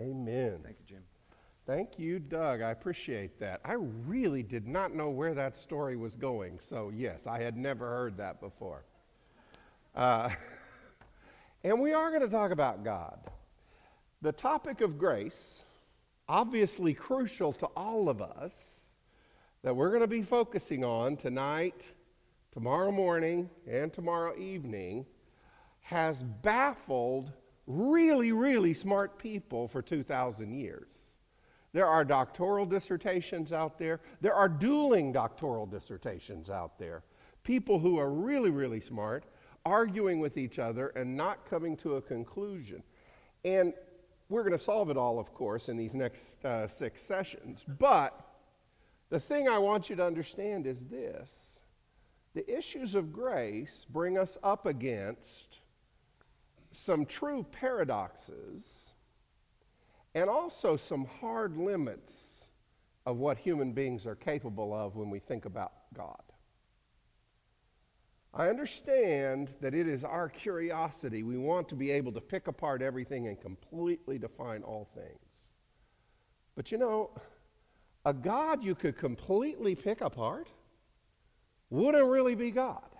Amen. Thank you, Jim. Thank you, Doug. I appreciate that. I really did not know where that story was going. So, yes, I had never heard that before. Uh, and we are going to talk about God. The topic of grace, obviously crucial to all of us, that we're going to be focusing on tonight, tomorrow morning, and tomorrow evening, has baffled really, really smart people for 2,000 years. There are doctoral dissertations out there. There are dueling doctoral dissertations out there. People who are really, really smart arguing with each other and not coming to a conclusion. And we're going to solve it all, of course, in these next uh, six sessions. But the thing I want you to understand is this the issues of grace bring us up against some true paradoxes and also some hard limits of what human beings are capable of when we think about God. I understand that it is our curiosity. We want to be able to pick apart everything and completely define all things. But you know, a God you could completely pick apart wouldn't really be God.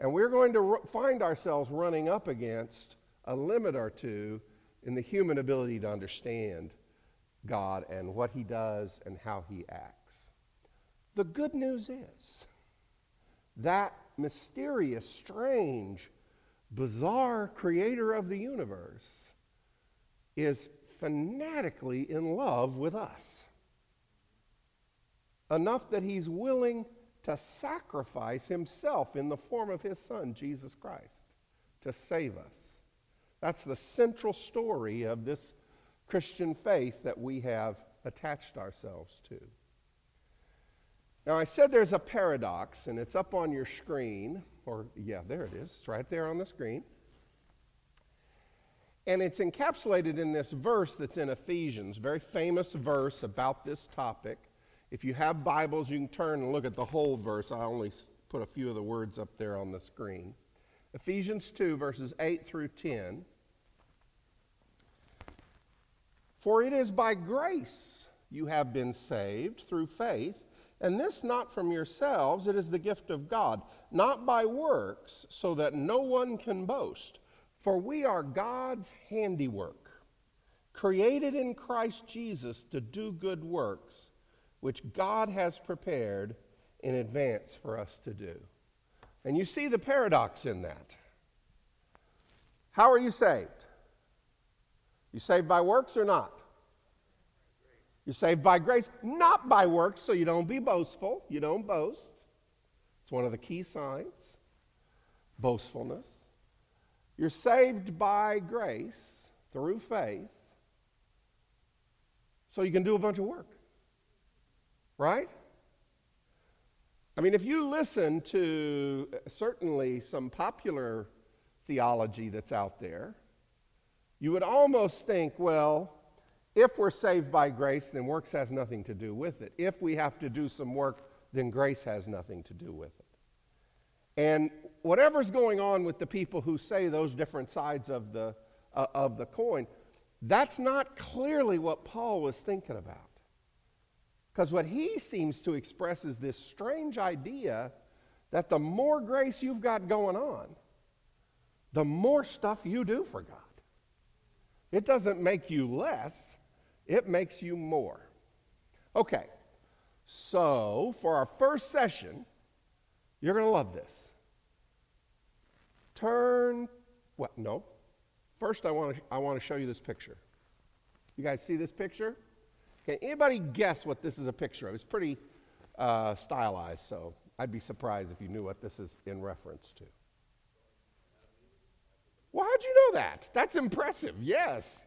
And we're going to find ourselves running up against a limit or two in the human ability to understand God and what He does and how He acts. The good news is that mysterious, strange, bizarre creator of the universe is fanatically in love with us. Enough that He's willing to sacrifice himself in the form of his son, Jesus Christ, to save us. That's the central story of this Christian faith that we have attached ourselves to. Now, I said there's a paradox, and it's up on your screen, or yeah, there it is. It's right there on the screen. And it's encapsulated in this verse that's in Ephesians, very famous verse about this topic. If you have Bibles, you can turn and look at the whole verse. I only put a few of the words up there on the screen. Ephesians 2, verses 8 through 10. For it is by grace you have been saved through faith, and this not from yourselves, it is the gift of God, not by works, so that no one can boast. For we are God's handiwork, created in Christ Jesus to do good works which God has prepared in advance for us to do. And you see the paradox in that. How are you saved? You saved by works or not? You're saved by grace, not by works, so you don't be boastful. You don't boast. It's one of the key signs boastfulness. You're saved by grace through faith, so you can do a bunch of work. Right? I mean, if you listen to certainly some popular theology that's out there, you would almost think, well, if we're saved by grace, then works has nothing to do with it. If we have to do some work, then grace has nothing to do with it. And whatever's going on with the people who say those different sides of the, uh, of the coin, that's not clearly what Paul was thinking about. Because what he seems to express is this strange idea that the more grace you've got going on, the more stuff you do for God. It doesn't make you less, it makes you more. Okay, so for our first session, you're going to love this. Turn, what? No. First, I want to I want to show you this picture. You guys see this picture? Okay, anybody guess what this is a picture of? It's pretty uh, stylized, so I'd be surprised if you knew what this is in reference to. Well, how'd you know that? That's impressive, yes.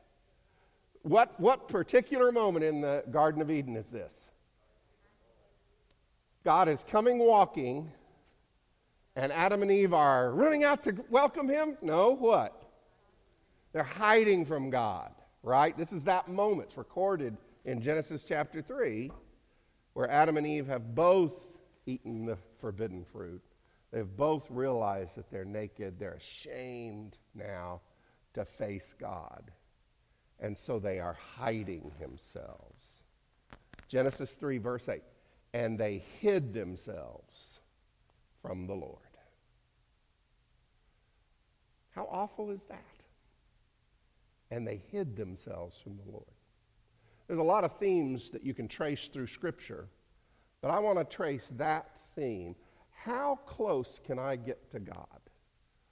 What, what particular moment in the Garden of Eden is this? God is coming walking, and Adam and Eve are running out to welcome him? No, what? They're hiding from God, right? This is that moment. It's recorded in Genesis chapter 3, where Adam and Eve have both eaten the forbidden fruit. They've both realized that they're naked. They're ashamed now to face God. and so they are hiding themselves. Genesis 3, verse 8. And they hid themselves from the Lord. How awful is that? And they hid themselves from the Lord. There's a lot of themes that you can trace through Scripture, but I want to trace that theme. How close can I get to God?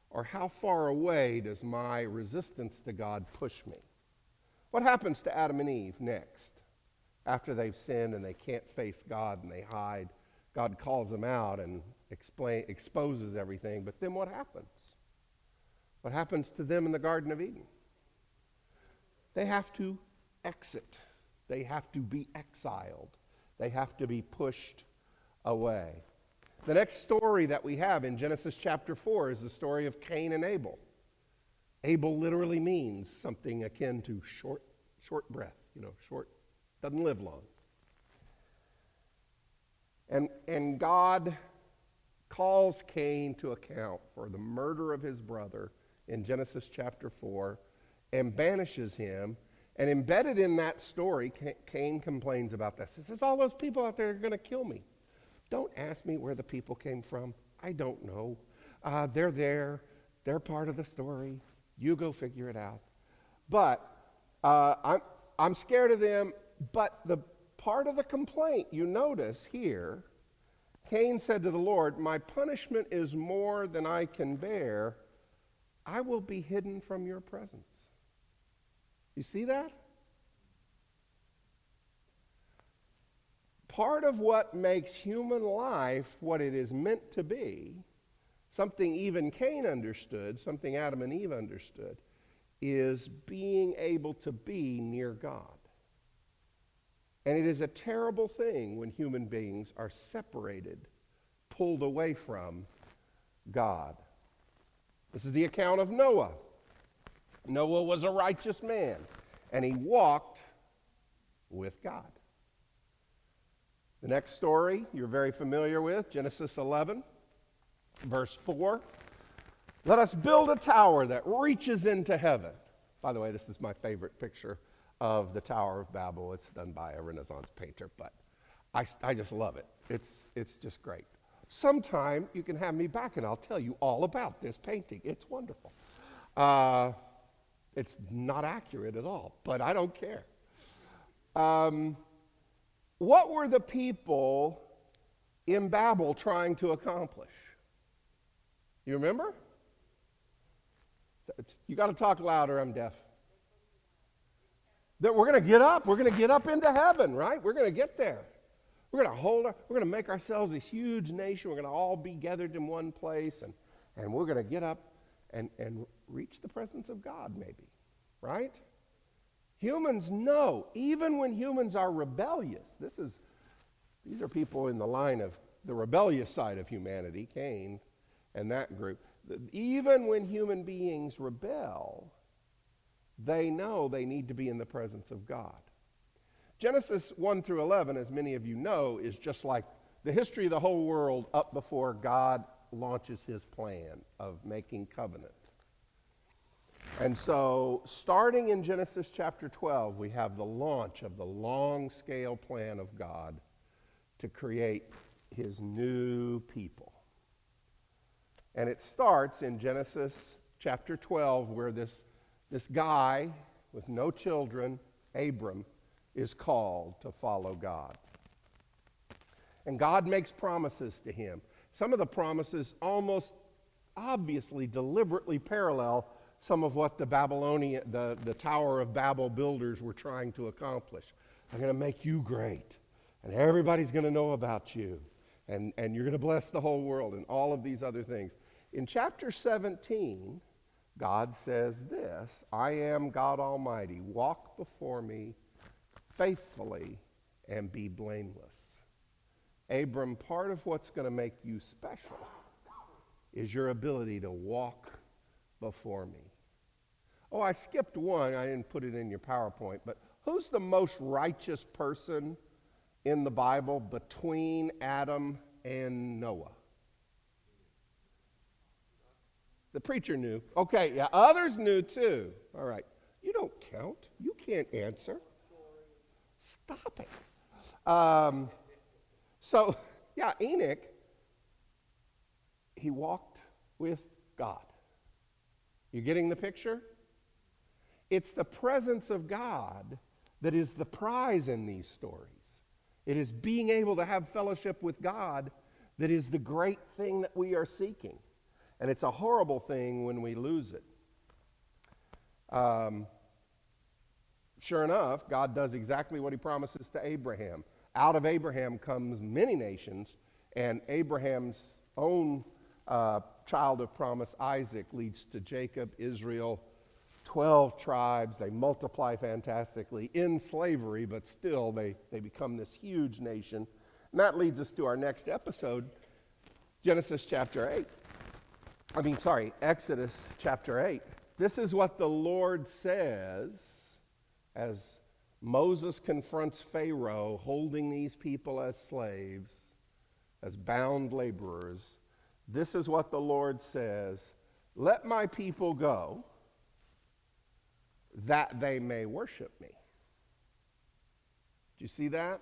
Or how far away does my resistance to God push me? What happens to Adam and Eve next? After they've sinned and they can't face God and they hide, God calls them out and explain, exposes everything. But then what happens? What happens to them in the Garden of Eden? They have to exit, they have to be exiled, they have to be pushed away. The next story that we have in Genesis chapter 4 is the story of Cain and Abel. Abel literally means something akin to short, short breath, you know, short, doesn't live long. And, and God calls Cain to account for the murder of his brother in Genesis chapter 4 and banishes him. And embedded in that story, Cain complains about this. He says, All those people out there are going to kill me. Don't ask me where the people came from. I don't know. Uh, they're there, they're part of the story. You go figure it out. But uh, I'm, I'm scared of them. But the part of the complaint you notice here, Cain said to the Lord, My punishment is more than I can bear. I will be hidden from your presence. You see that? Part of what makes human life what it is meant to be, something even Cain understood, something Adam and Eve understood, is being able to be near God. And it is a terrible thing when human beings are separated, pulled away from God. This is the account of Noah. Noah was a righteous man, and he walked with God. The next story you're very familiar with, Genesis 11, verse 4. Let us build a tower that reaches into heaven. By the way, this is my favorite picture of the Tower of Babel. It's done by a Renaissance painter, but I, I just love it. It's, it's just great. Sometime you can have me back and I'll tell you all about this painting. It's wonderful. Uh, it's not accurate at all, but I don't care. Um, what were the people in Babel trying to accomplish? You remember? You got to talk louder, I'm deaf. That we're going to get up. We're going to get up into heaven, right? We're going to get there. We're going to hold our, we're going to make ourselves this huge nation. We're going to all be gathered in one place and, and we're going to get up and, and reach the presence of God, maybe. Right? Humans know, even when humans are rebellious, this is, these are people in the line of the rebellious side of humanity, Cain and that group. Even when human beings rebel, they know they need to be in the presence of God. Genesis 1 through 11, as many of you know, is just like the history of the whole world up before God launches his plan of making covenant. And so, starting in Genesis chapter 12, we have the launch of the long scale plan of God to create his new people. And it starts in Genesis chapter 12, where this, this guy with no children, Abram, is called to follow God. And God makes promises to him. Some of the promises almost obviously deliberately parallel some of what the Babylonian, the, the Tower of Babel builders were trying to accomplish. I'm going to make you great, and everybody's going to know about you, and, and you're going to bless the whole world, and all of these other things. In chapter 17, God says this I am God Almighty. Walk before me faithfully and be blameless. Abram, part of what's going to make you special is your ability to walk before me. Oh, I skipped one. I didn't put it in your PowerPoint, but who's the most righteous person in the Bible between Adam and Noah? The preacher knew. Okay, yeah, others knew too. All right. You don't count. You can't answer. Stop it. Um, so, yeah, Enoch, he walked with God. You getting the picture? It's the presence of God that is the prize in these stories. It is being able to have fellowship with God that is the great thing that we are seeking. And it's a horrible thing when we lose it. Um, sure enough, God does exactly what he promises to Abraham. Out of Abraham comes many nations, and Abraham's own uh, child of promise, Isaac, leads to Jacob, Israel, 12 tribes. They multiply fantastically in slavery, but still they, they become this huge nation. And that leads us to our next episode, Genesis chapter 8. I mean, sorry, Exodus chapter 8. This is what the Lord says as Moses confronts Pharaoh holding these people as slaves, as bound laborers. This is what the Lord says Let my people go that they may worship me. Do you see that?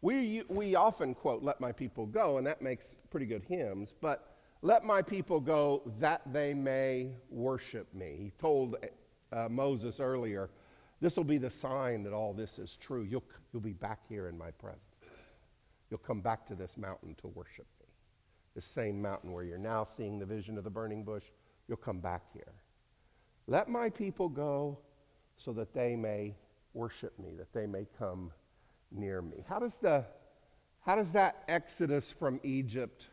We, we often quote, Let my people go, and that makes pretty good hymns, but let my people go that they may worship me. He told uh, Moses earlier, This will be the sign that all this is true. You'll, you'll be back here in my presence. You'll come back to this mountain to worship me. This same mountain where you're now seeing the vision of the burning bush, you'll come back here. Let my people go so that they may worship me, that they may come near me. How does, the, how does that exodus from Egypt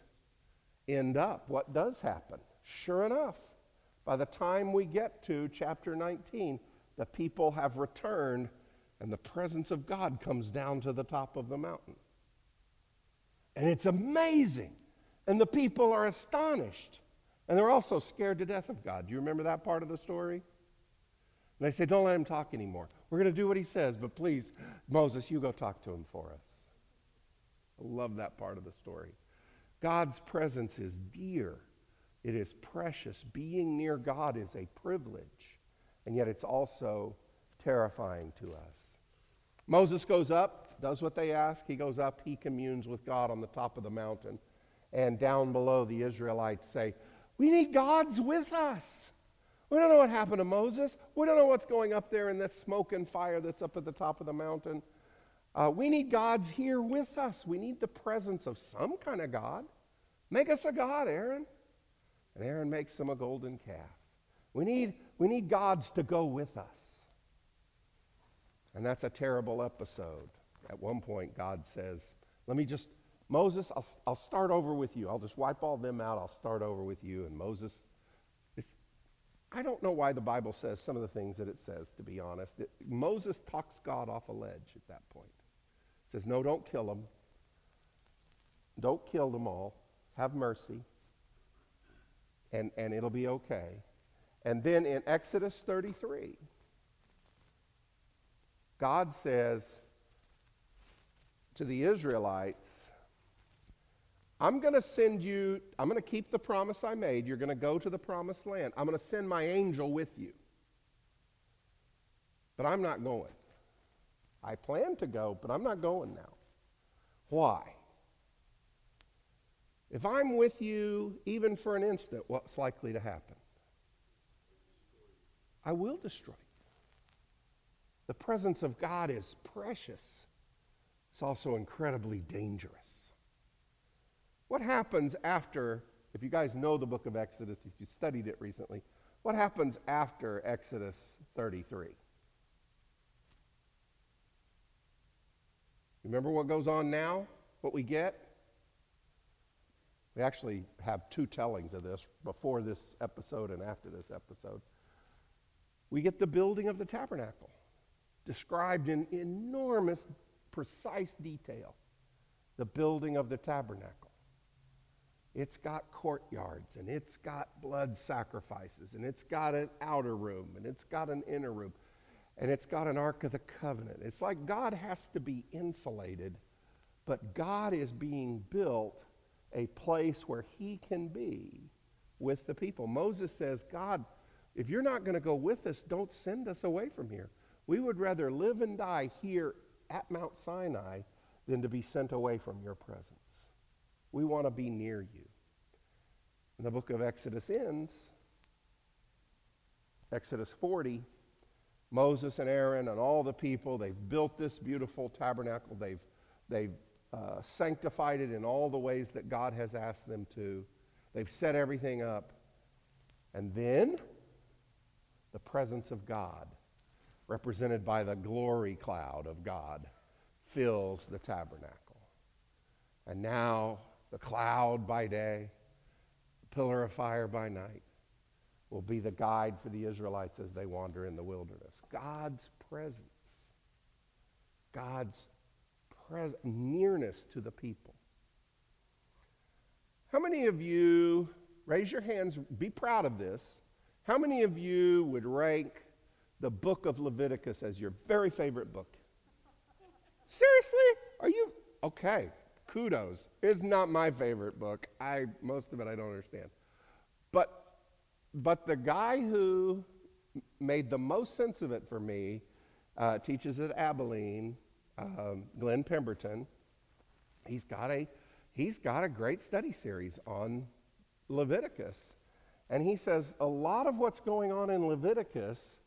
end up? What does happen? Sure enough, by the time we get to chapter 19, the people have returned and the presence of God comes down to the top of the mountain. And it's amazing. And the people are astonished. And they're also scared to death of God. Do you remember that part of the story? And they say, Don't let him talk anymore. We're going to do what he says, but please, Moses, you go talk to him for us. I love that part of the story. God's presence is dear, it is precious. Being near God is a privilege, and yet it's also terrifying to us. Moses goes up, does what they ask. He goes up, he communes with God on the top of the mountain. And down below, the Israelites say, we need God's with us. We don't know what happened to Moses. We don't know what's going up there in this smoke and fire that's up at the top of the mountain. Uh, we need God's here with us. We need the presence of some kind of God. Make us a God, Aaron. And Aaron makes them a golden calf. We need, we need gods to go with us. And that's a terrible episode. At one point, God says, Let me just Moses, I'll, I'll start over with you. I'll just wipe all them out. I'll start over with you. And Moses, it's, I don't know why the Bible says some of the things that it says, to be honest. It, Moses talks God off a ledge at that point. says, No, don't kill them. Don't kill them all. Have mercy. And, and it'll be okay. And then in Exodus 33, God says to the Israelites, I'm going to send you, I'm going to keep the promise I made. You're going to go to the promised land. I'm going to send my angel with you. But I'm not going. I plan to go, but I'm not going now. Why? If I'm with you, even for an instant, what's likely to happen? I will destroy you. The presence of God is precious. It's also incredibly dangerous. What happens after, if you guys know the book of Exodus, if you studied it recently, what happens after Exodus 33? Remember what goes on now? What we get? We actually have two tellings of this before this episode and after this episode. We get the building of the tabernacle, described in enormous, precise detail. The building of the tabernacle. It's got courtyards and it's got blood sacrifices and it's got an outer room and it's got an inner room and it's got an Ark of the Covenant. It's like God has to be insulated, but God is being built a place where he can be with the people. Moses says, God, if you're not going to go with us, don't send us away from here. We would rather live and die here at Mount Sinai than to be sent away from your presence. We want to be near you. And the book of Exodus ends, Exodus 40. Moses and Aaron and all the people, they've built this beautiful tabernacle. They've, they've uh, sanctified it in all the ways that God has asked them to. They've set everything up. And then the presence of God, represented by the glory cloud of God, fills the tabernacle. And now the cloud by day, the pillar of fire by night, will be the guide for the Israelites as they wander in the wilderness. God's presence, God's pres- nearness to the people. How many of you, raise your hands, be proud of this. How many of you would rank the book of Leviticus as your very favorite book? Seriously? Are you okay? Kudos. It's not my favorite book. I most of it I don't understand. But but the guy who made the most sense of it for me uh, teaches at Abilene, um, Glenn Pemberton. He's got a he's got a great study series on Leviticus. And he says a lot of what's going on in Leviticus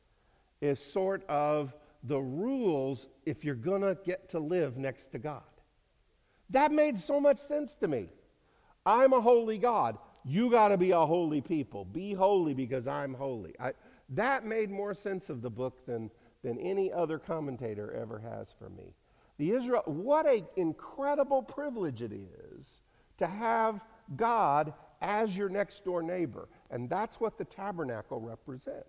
is sort of the rules if you're going to get to live next to God. That made so much sense to me. I'm a holy God. You got to be a holy people. Be holy because I'm holy. I, that made more sense of the book than, than any other commentator ever has for me. The Israel, what an incredible privilege it is to have God as your next door neighbor. And that's what the tabernacle represents.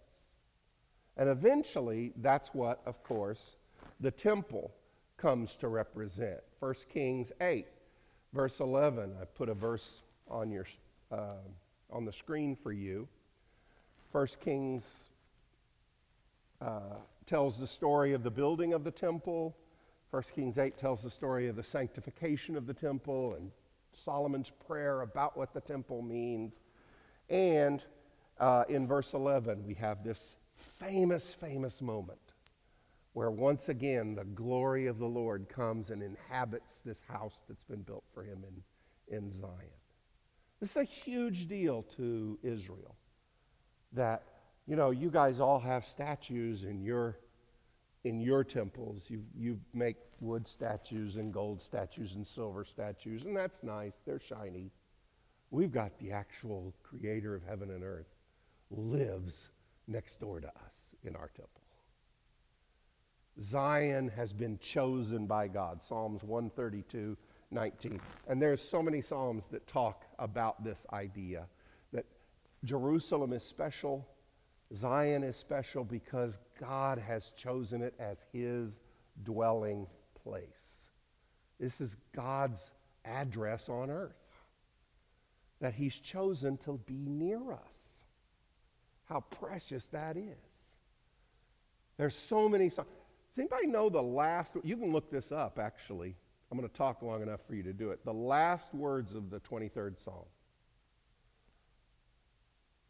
And eventually, that's what, of course, the temple comes to represent. 1 Kings 8, verse 11. I put a verse on, your, uh, on the screen for you. 1 Kings uh, tells the story of the building of the temple. 1 Kings 8 tells the story of the sanctification of the temple and Solomon's prayer about what the temple means. And uh, in verse 11, we have this famous, famous moment where once again the glory of the Lord comes and inhabits this house that's been built for him in, in Zion. This is a huge deal to Israel that, you know, you guys all have statues in your in your temples. You, you make wood statues and gold statues and silver statues, and that's nice. They're shiny. We've got the actual creator of heaven and earth lives next door to us in our temple. Zion has been chosen by God. Psalms 132, 19. And there's so many Psalms that talk about this idea that Jerusalem is special, Zion is special because God has chosen it as his dwelling place. This is God's address on earth that he's chosen to be near us. How precious that is. There's so many songs. Does anybody know the last? You can look this up, actually. I'm going to talk long enough for you to do it. The last words of the 23rd Psalm.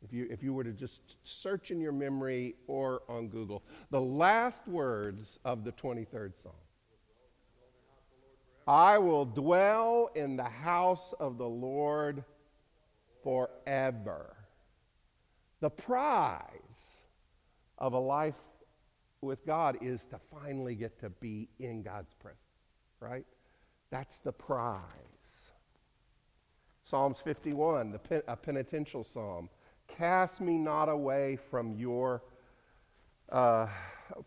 If you, if you were to just search in your memory or on Google, the last words of the 23rd Psalm. I will dwell in the house of the Lord forever. The prize of a life with God is to finally get to be in God's presence, right? That's the prize. Psalms 51, the pen, a penitential psalm. Cast me not away from your, uh,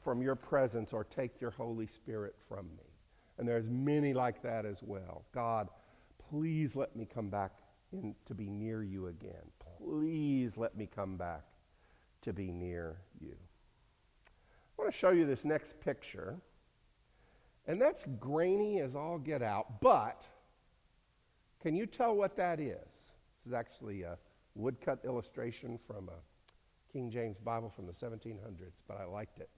from your presence or take your Holy Spirit from me. And there's many like that as well. God, please let me come back in, to be near you again. Please let me come back to be near you. I want to show you this next picture. And that's grainy as all get out, but can you tell what that is? This is actually a woodcut illustration from a King James Bible from the 1700s, but I liked it.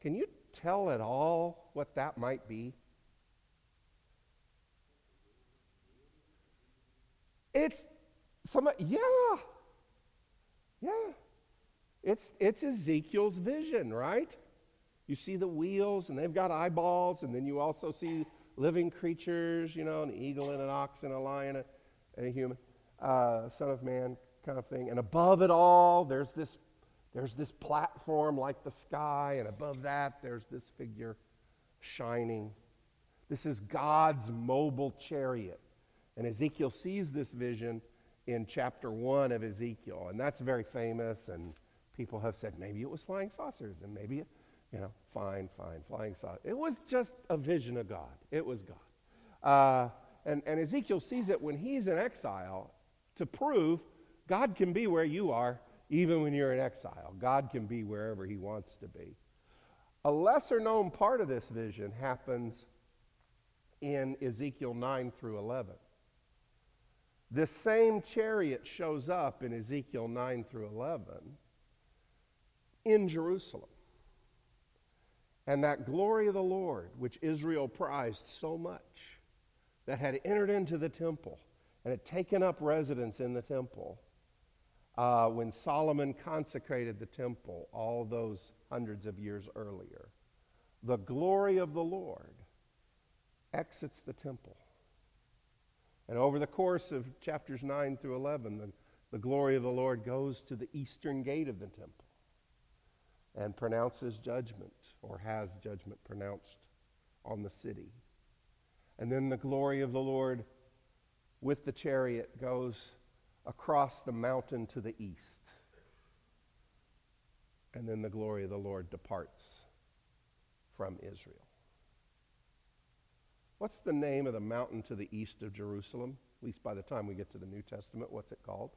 Can you tell at all what that might be? It's some, yeah, yeah. It's, it's Ezekiel's vision, right? You see the wheels, and they've got eyeballs, and then you also see living creatures, you know, an eagle and an ox and a lion and a human, uh, son of man kind of thing. And above it all, there's this, there's this platform like the sky, and above that, there's this figure shining. This is God's mobile chariot. And Ezekiel sees this vision in chapter 1 of Ezekiel, and that's very famous, and people have said maybe it was flying saucers, and maybe it, you know, fine, fine, flying saucers. It was just a vision of God. It was God. Uh, and, and Ezekiel sees it when he's in exile to prove God can be where you are even when you're in exile. God can be wherever he wants to be. A lesser known part of this vision happens in Ezekiel 9 through 11. This same chariot shows up in Ezekiel 9 through 11 in Jerusalem. And that glory of the Lord, which Israel prized so much, that had entered into the temple and had taken up residence in the temple uh, when Solomon consecrated the temple all those hundreds of years earlier. The glory of the Lord exits the temple. And over the course of chapters 9 through 11, the, the glory of the Lord goes to the eastern gate of the temple and pronounces judgment or has judgment pronounced on the city. And then the glory of the Lord with the chariot goes across the mountain to the east. And then the glory of the Lord departs from Israel. What's the name of the mountain to the east of Jerusalem? At least by the time we get to the New Testament, what's it called?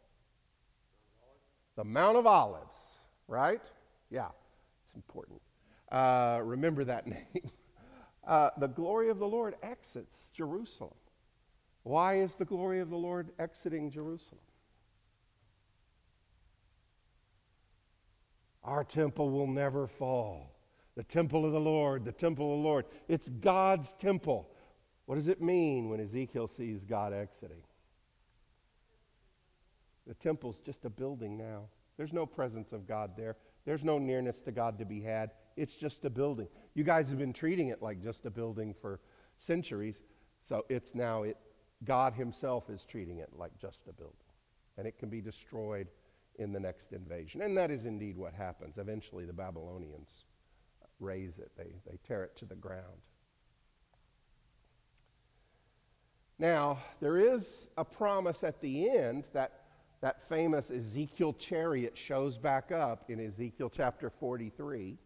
The Mount of Olives, right? Yeah, it's important. Uh, remember that name. Uh, the glory of the Lord exits Jerusalem. Why is the glory of the Lord exiting Jerusalem? Our temple will never fall. The temple of the Lord, the temple of the Lord. It's God's temple. What does it mean when Ezekiel sees God exiting? The temple's just a building now. There's no presence of God there. There's no nearness to God to be had. It's just a building. You guys have been treating it like just a building for centuries, so it's now it God himself is treating it like just a building. And it can be destroyed in the next invasion. And that is indeed what happens. Eventually the Babylonians raze it. They, they tear it to the ground. Now, there is a promise at the end that that famous Ezekiel chariot shows back up in Ezekiel chapter 43.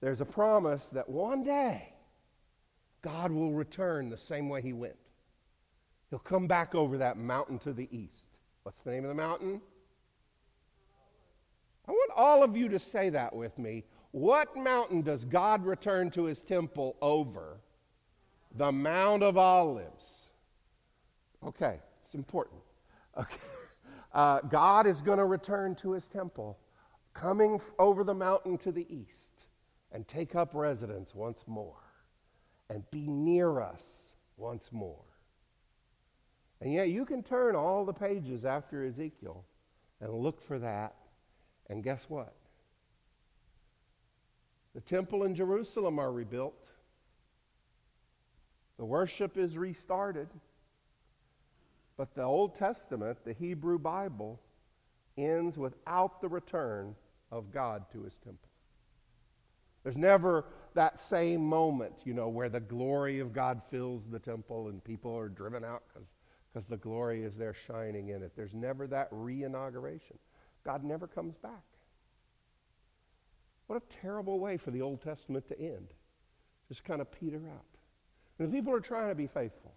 There's a promise that one day God will return the same way he went. He'll come back over that mountain to the east. What's the name of the mountain? I want all of you to say that with me. What mountain does God return to his temple over? The Mount of Olives. Okay, it's important. Okay. Uh, God is going to return to his temple, coming over the mountain to the east, and take up residence once more, and be near us once more. And yet, you can turn all the pages after Ezekiel and look for that, and guess what? The temple in Jerusalem are rebuilt. The worship is restarted. But the Old Testament, the Hebrew Bible, ends without the return of God to his temple. There's never that same moment, you know, where the glory of God fills the temple and people are driven out because the glory is there shining in it. There's never that re inauguration. God never comes back. What a terrible way for the Old Testament to end. Just kind of peter out. And the people are trying to be faithful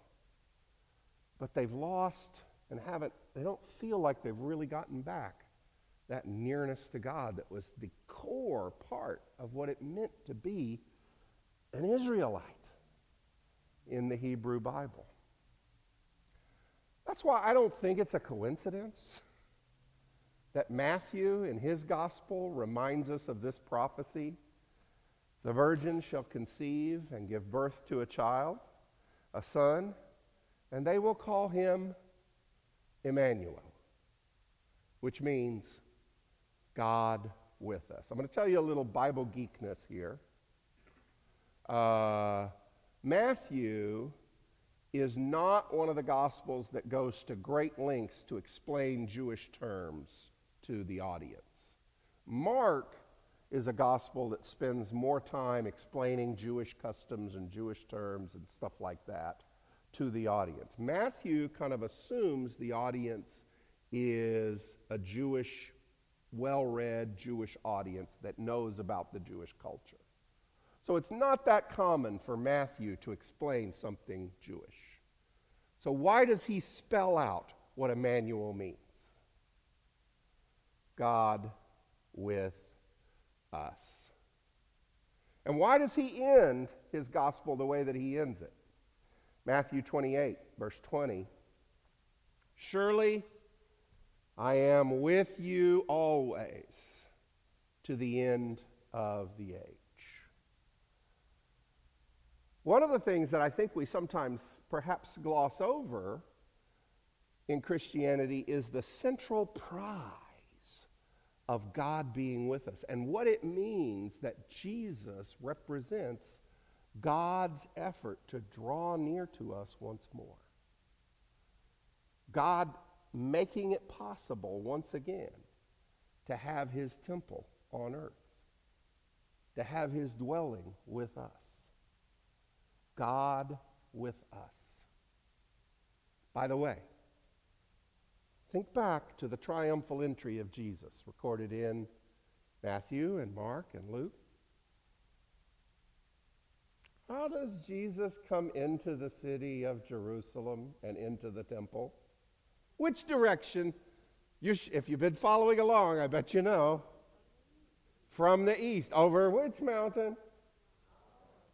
but they've lost and haven't, they don't feel like they've really gotten back that nearness to God that was the core part of what it meant to be an Israelite in the Hebrew Bible. That's why I don't think it's a coincidence that Matthew in his gospel reminds us of this prophecy. The virgin shall conceive and give birth to a child, a son, and they will call him Emmanuel, which means God with us. I'm going to tell you a little Bible geekness here. Uh, Matthew is not one of the Gospels that goes to great lengths to explain Jewish terms to the audience. Mark is a gospel that spends more time explaining Jewish customs and Jewish terms and stuff like that to the audience. Matthew kind of assumes the audience is a Jewish, well read Jewish audience that knows about the Jewish culture. So it's not that common for Matthew to explain something Jewish. So, why does he spell out what Emmanuel means? God with us. And why does he end his gospel the way that he ends it? Matthew 28, verse 20. Surely I am with you always to the end of the age. One of the things that I think we sometimes perhaps gloss over in Christianity is the central prize of God being with us and what it means that Jesus represents God's effort to draw near to us once more. God making it possible once again to have his temple on earth, to have his dwelling with us. God with us. By the way, think back to the triumphal entry of Jesus recorded in Matthew and Mark and Luke. How does Jesus come into the city of Jerusalem and into the temple? Which direction? You sh- if you've been following along, I bet you know. From the east. Over which mountain?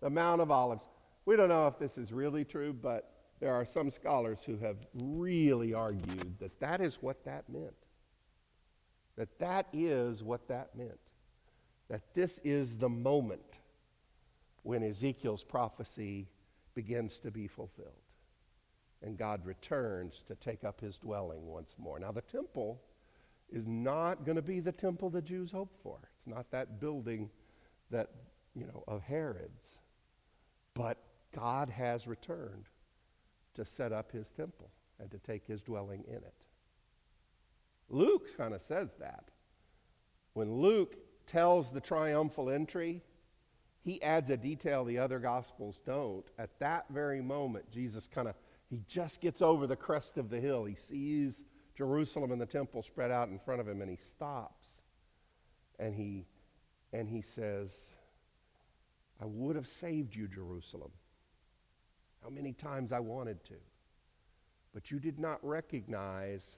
The Mount of Olives. We don't know if this is really true, but there are some scholars who have really argued that that is what that meant. That that is what that meant. That this is the moment when Ezekiel's prophecy begins to be fulfilled. And God returns to take up his dwelling once more. Now, the temple is not going to be the temple the Jews hoped for. It's not that building that, you know, of Herod's. But God has returned to set up his temple and to take his dwelling in it. Luke kind of says that. When Luke tells the triumphal entry, he adds a detail the other gospels don't. At that very moment, Jesus kind of he just gets over the crest of the hill. He sees Jerusalem and the temple spread out in front of him and he stops. And he and he says, I would have saved you, Jerusalem. How many times I wanted to. But you did not recognize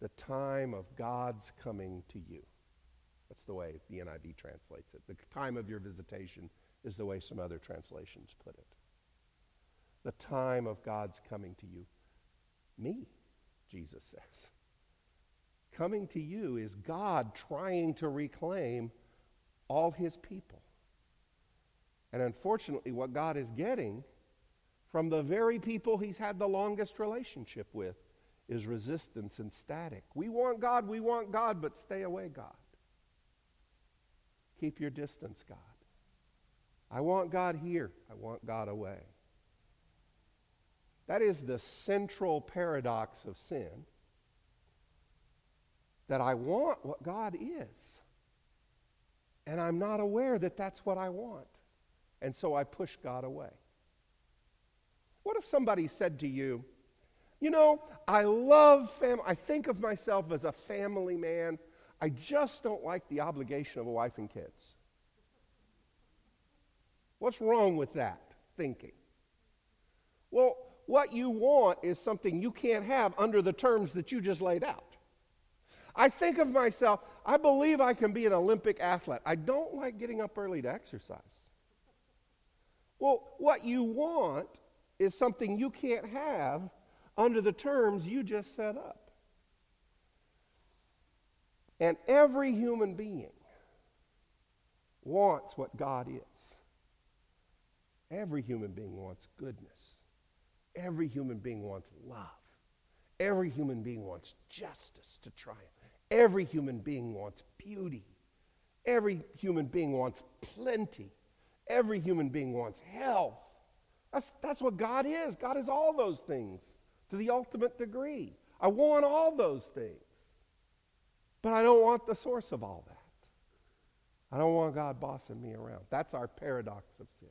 the time of God's coming to you. That's the way the NIV translates it. The time of your visitation is the way some other translations put it. The time of God's coming to you. Me, Jesus says. Coming to you is God trying to reclaim all his people. And unfortunately, what God is getting from the very people he's had the longest relationship with is resistance and static. We want God, we want God, but stay away, God. Keep your distance, God. I want God here. I want God away. That is the central paradox of sin. That I want what God is. And I'm not aware that that's what I want. And so I push God away. What if somebody said to you, you know, I love family. I think of myself as a family man. I just don't like the obligation of a wife and kids. What's wrong with that thinking? Well, what you want is something you can't have under the terms that you just laid out. I think of myself, I believe I can be an Olympic athlete. I don't like getting up early to exercise. Well, what you want is something you can't have under the terms you just set up. And every human being wants what God is. Every human being wants goodness. Every human being wants love. Every human being wants justice to triumph. Every human being wants beauty. Every human being wants plenty. Every human being wants health. That's, that's what God is. God is all those things to the ultimate degree. I want all those things. But I don't want the source of all that. I don't want God bossing me around. That's our paradox of sin.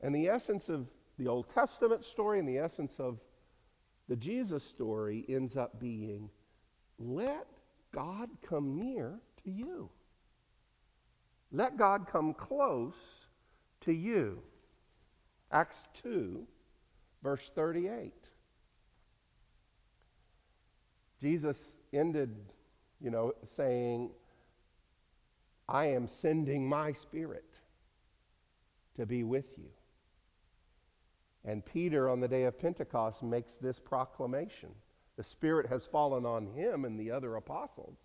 And the essence of the Old Testament story and the essence of the Jesus story ends up being let God come near to you. Let God come close to you. Acts 2, verse 38. Jesus ended, you know, saying, I am sending my spirit to be with you. And Peter, on the day of Pentecost, makes this proclamation. The Spirit has fallen on him and the other apostles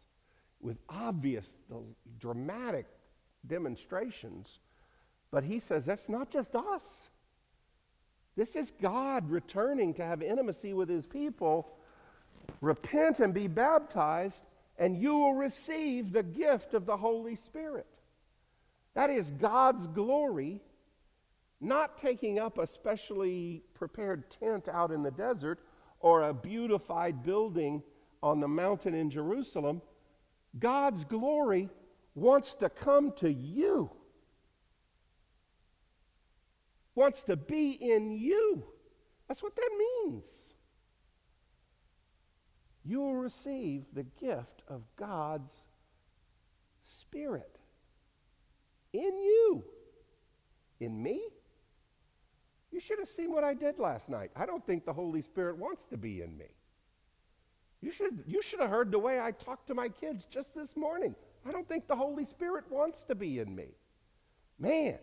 with obvious, dramatic demonstrations. But he says that's not just us. This is God returning to have intimacy with his people. Repent and be baptized, and you will receive the gift of the Holy Spirit. That is God's glory, not taking up a specially prepared tent out in the desert or a beautified building on the mountain in Jerusalem. God's glory wants to come to you, wants to be in you. That's what that means. You will receive the gift of God's Spirit in you. In me? You should have seen what I did last night. I don't think the Holy Spirit wants to be in me. You should, you should have heard the way I talked to my kids just this morning. I don't think the Holy Spirit wants to be in me. Man,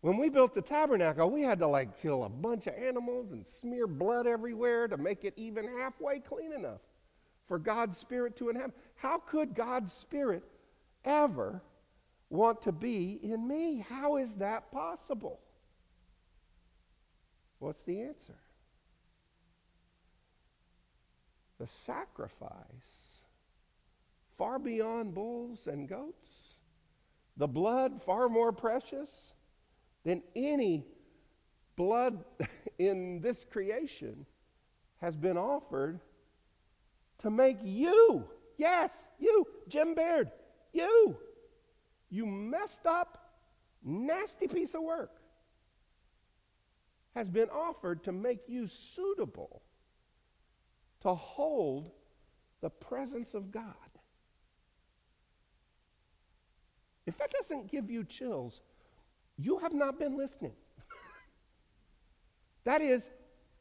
when we built the tabernacle, we had to like kill a bunch of animals and smear blood everywhere to make it even halfway clean enough for God's Spirit to inhabit. How could God's Spirit ever want to be in me? How is that possible? What's the answer? The sacrifice far beyond bulls and goats, the blood far more precious than any blood in this creation has been offered to make you, yes, you, Jim Baird, you, you messed up, nasty piece of work, has been offered to make you suitable to hold the presence of God. If that doesn't give you chills, you have not been listening. that is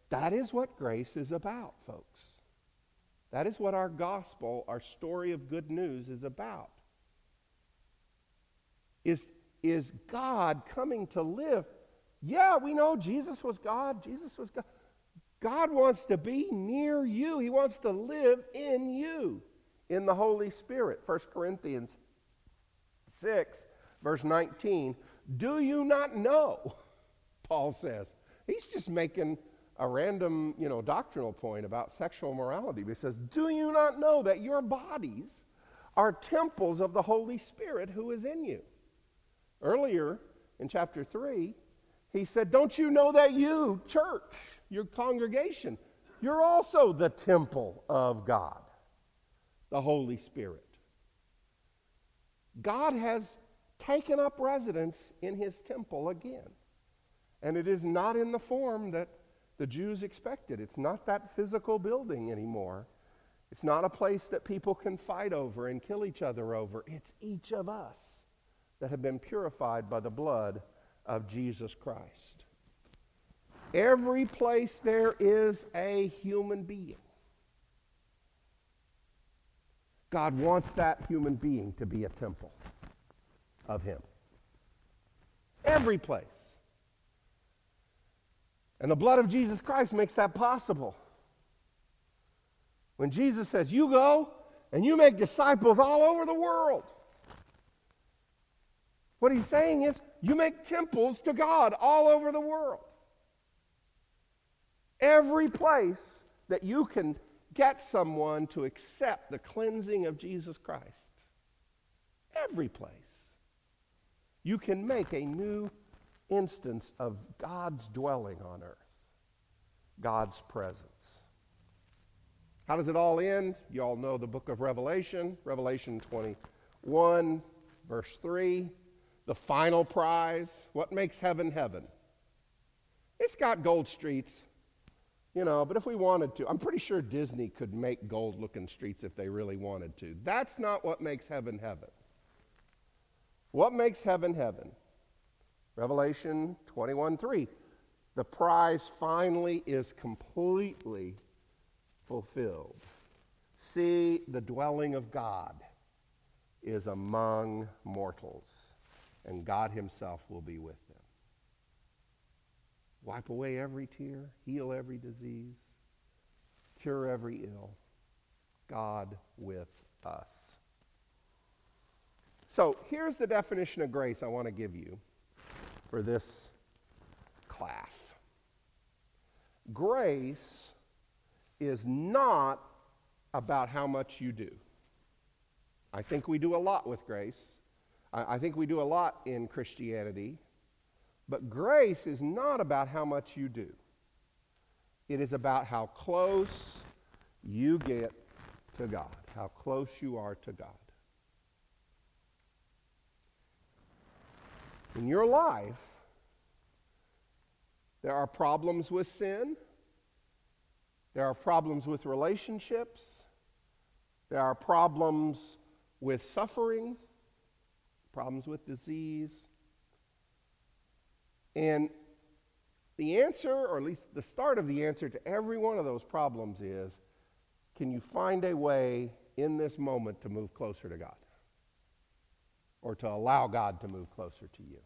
that is what grace is about, folks. That is what our gospel, our story of good news is about. Is, is God coming to live? Yeah, we know Jesus was God. Jesus was God. God wants to be near you. He wants to live in you in the Holy Spirit. 1 Corinthians 6, verse 19. Do you not know? Paul says. He's just making a random, you know, doctrinal point about sexual morality. But he says, Do you not know that your bodies are temples of the Holy Spirit who is in you? Earlier in chapter 3, he said, Don't you know that you, church, your congregation, you're also the temple of God, the Holy Spirit? God has taken up residence in his temple again. And it is not in the form that the Jews expected. It's not that physical building anymore. It's not a place that people can fight over and kill each other over. It's each of us that have been purified by the blood of Jesus Christ. Every place there is a human being God wants that human being to be a temple of Him. Every place. And the blood of Jesus Christ makes that possible. When Jesus says, You go and you make disciples all over the world. What he's saying is, you make temples to God all over the world. Every place that you can get someone to accept the cleansing of Jesus Christ. every place. You can make a new instance of God's dwelling on earth, God's presence. How does it all end? You all know the book of Revelation, Revelation 21, verse 3. The final prize. What makes heaven heaven? It's got gold streets, you know, but if we wanted to, I'm pretty sure Disney could make gold looking streets if they really wanted to. That's not what makes heaven heaven. What makes heaven heaven? Revelation 21 3. The prize finally is completely fulfilled. See, the dwelling of God is among mortals, and God Himself will be with them. Wipe away every tear, heal every disease, cure every ill. God with us. So here's the definition of grace I want to give you for this class. Grace is not about how much you do. I think we do a lot with grace. I, I think we do a lot in Christianity. But grace is not about how much you do. It is about how close you get to God, how close you are to God. In your life, there are problems with sin. There are problems with relationships. There are problems with suffering, problems with disease. And the answer, or at least the start of the answer to every one of those problems is can you find a way in this moment to move closer to God? Or to allow God to move closer to you?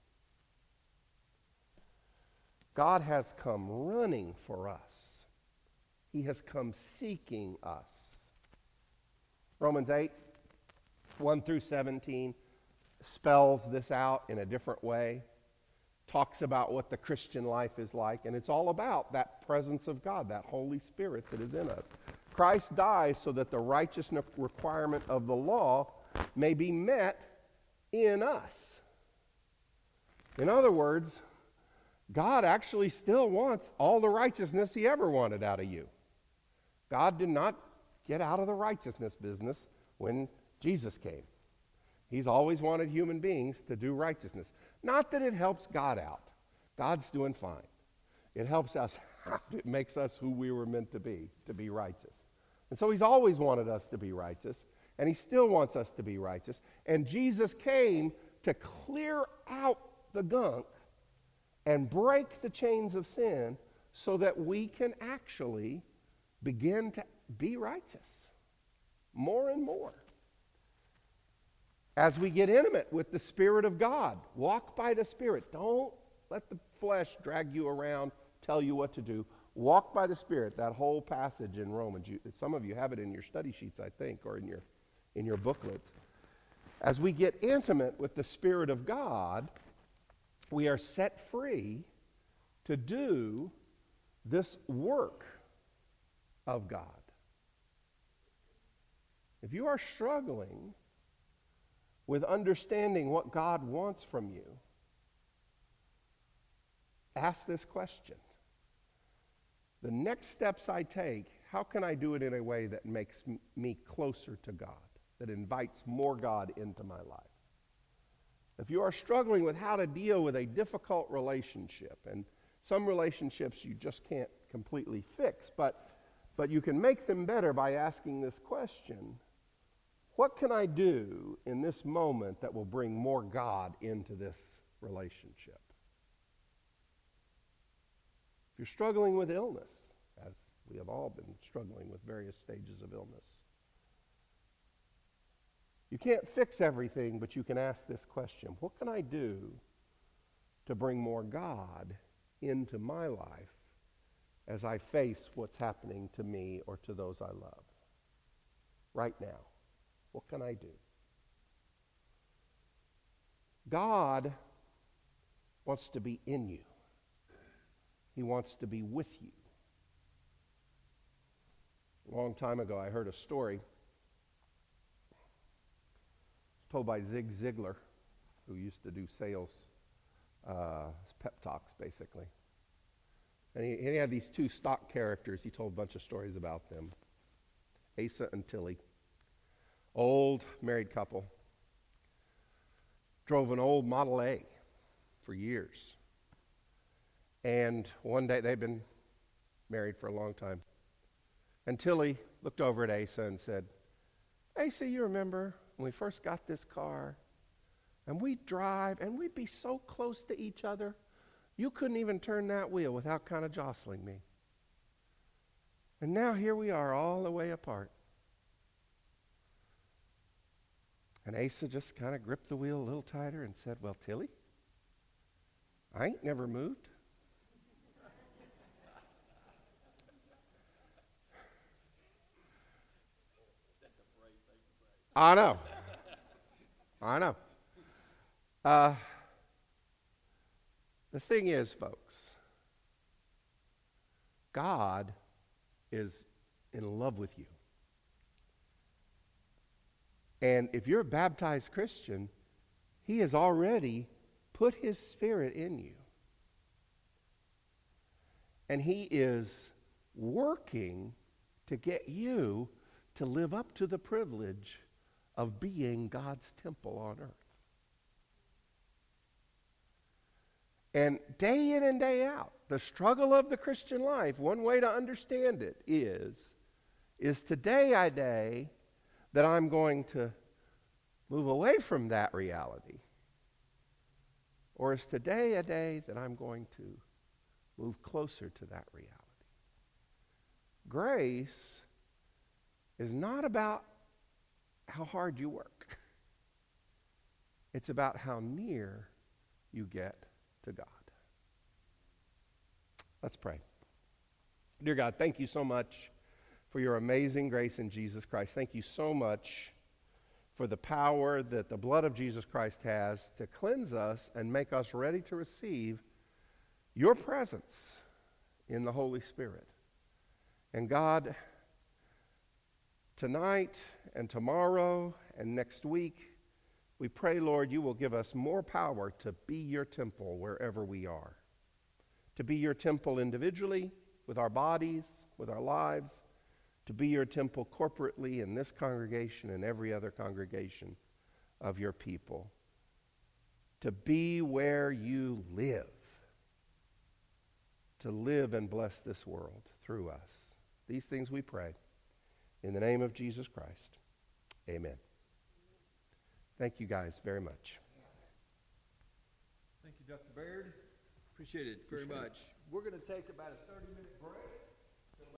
God has come running for us. He has come seeking us. Romans 8, 1 through 17, spells this out in a different way, talks about what the Christian life is like, and it's all about that presence of God, that Holy Spirit that is in us. Christ dies so that the righteousness requirement of the law may be met in us. In other words, God actually still wants all the righteousness he ever wanted out of you. God did not get out of the righteousness business when Jesus came. He's always wanted human beings to do righteousness. Not that it helps God out, God's doing fine. It helps us, it makes us who we were meant to be, to be righteous. And so He's always wanted us to be righteous, and He still wants us to be righteous. And Jesus came to clear out the gunk and break the chains of sin so that we can actually begin to be righteous more and more. As we get intimate with the Spirit of God, walk by the Spirit. Don't let the flesh drag you around, tell you what to do. Walk by the Spirit. That whole passage in Romans. You, some of you have it in your study sheets, I think, or in your, in your booklets. As we get intimate with the Spirit of God, we are set free to do this work of God. If you are struggling with understanding what God wants from you, ask this question. The next steps I take, how can I do it in a way that makes me closer to God, that invites more God into my life? If you are struggling with how to deal with a difficult relationship, and some relationships you just can't completely fix, but, but you can make them better by asking this question What can I do in this moment that will bring more God into this relationship? If you're struggling with illness, as we have all been struggling with various stages of illness, you can't fix everything, but you can ask this question What can I do to bring more God into my life as I face what's happening to me or to those I love? Right now, what can I do? God wants to be in you. He wants to be with you. A long time ago, I heard a story told by Zig Ziglar, who used to do sales uh, pep talks, basically. And he, he had these two stock characters. He told a bunch of stories about them Asa and Tilly. Old married couple. Drove an old Model A for years. And one day, they'd been married for a long time. And Tilly looked over at Asa and said, Asa, you remember when we first got this car? And we'd drive and we'd be so close to each other, you couldn't even turn that wheel without kind of jostling me. And now here we are, all the way apart. And Asa just kind of gripped the wheel a little tighter and said, Well, Tilly, I ain't never moved. I know. I know. Uh, the thing is, folks, God is in love with you. And if you're a baptized Christian, He has already put His Spirit in you. And He is working to get you to live up to the privilege of being God's temple on earth. And day in and day out, the struggle of the Christian life, one way to understand it is, is today I day that I'm going to move away from that reality? Or is today a day that I'm going to move closer to that reality? Grace is not about how hard you work. It's about how near you get to God. Let's pray. Dear God, thank you so much for your amazing grace in Jesus Christ. Thank you so much for the power that the blood of Jesus Christ has to cleanse us and make us ready to receive your presence in the Holy Spirit. And God, tonight and tomorrow and next week, we pray, Lord, you will give us more power to be your temple wherever we are. To be your temple individually, with our bodies, with our lives, to be your temple corporately in this congregation and every other congregation of your people. To be where you live. To live and bless this world through us. These things we pray. In the name of Jesus Christ. Amen. Thank you guys very much. Thank you, Dr. Baird. Appreciate it very Appreciate it. much. We're going to take about a 30 minute break.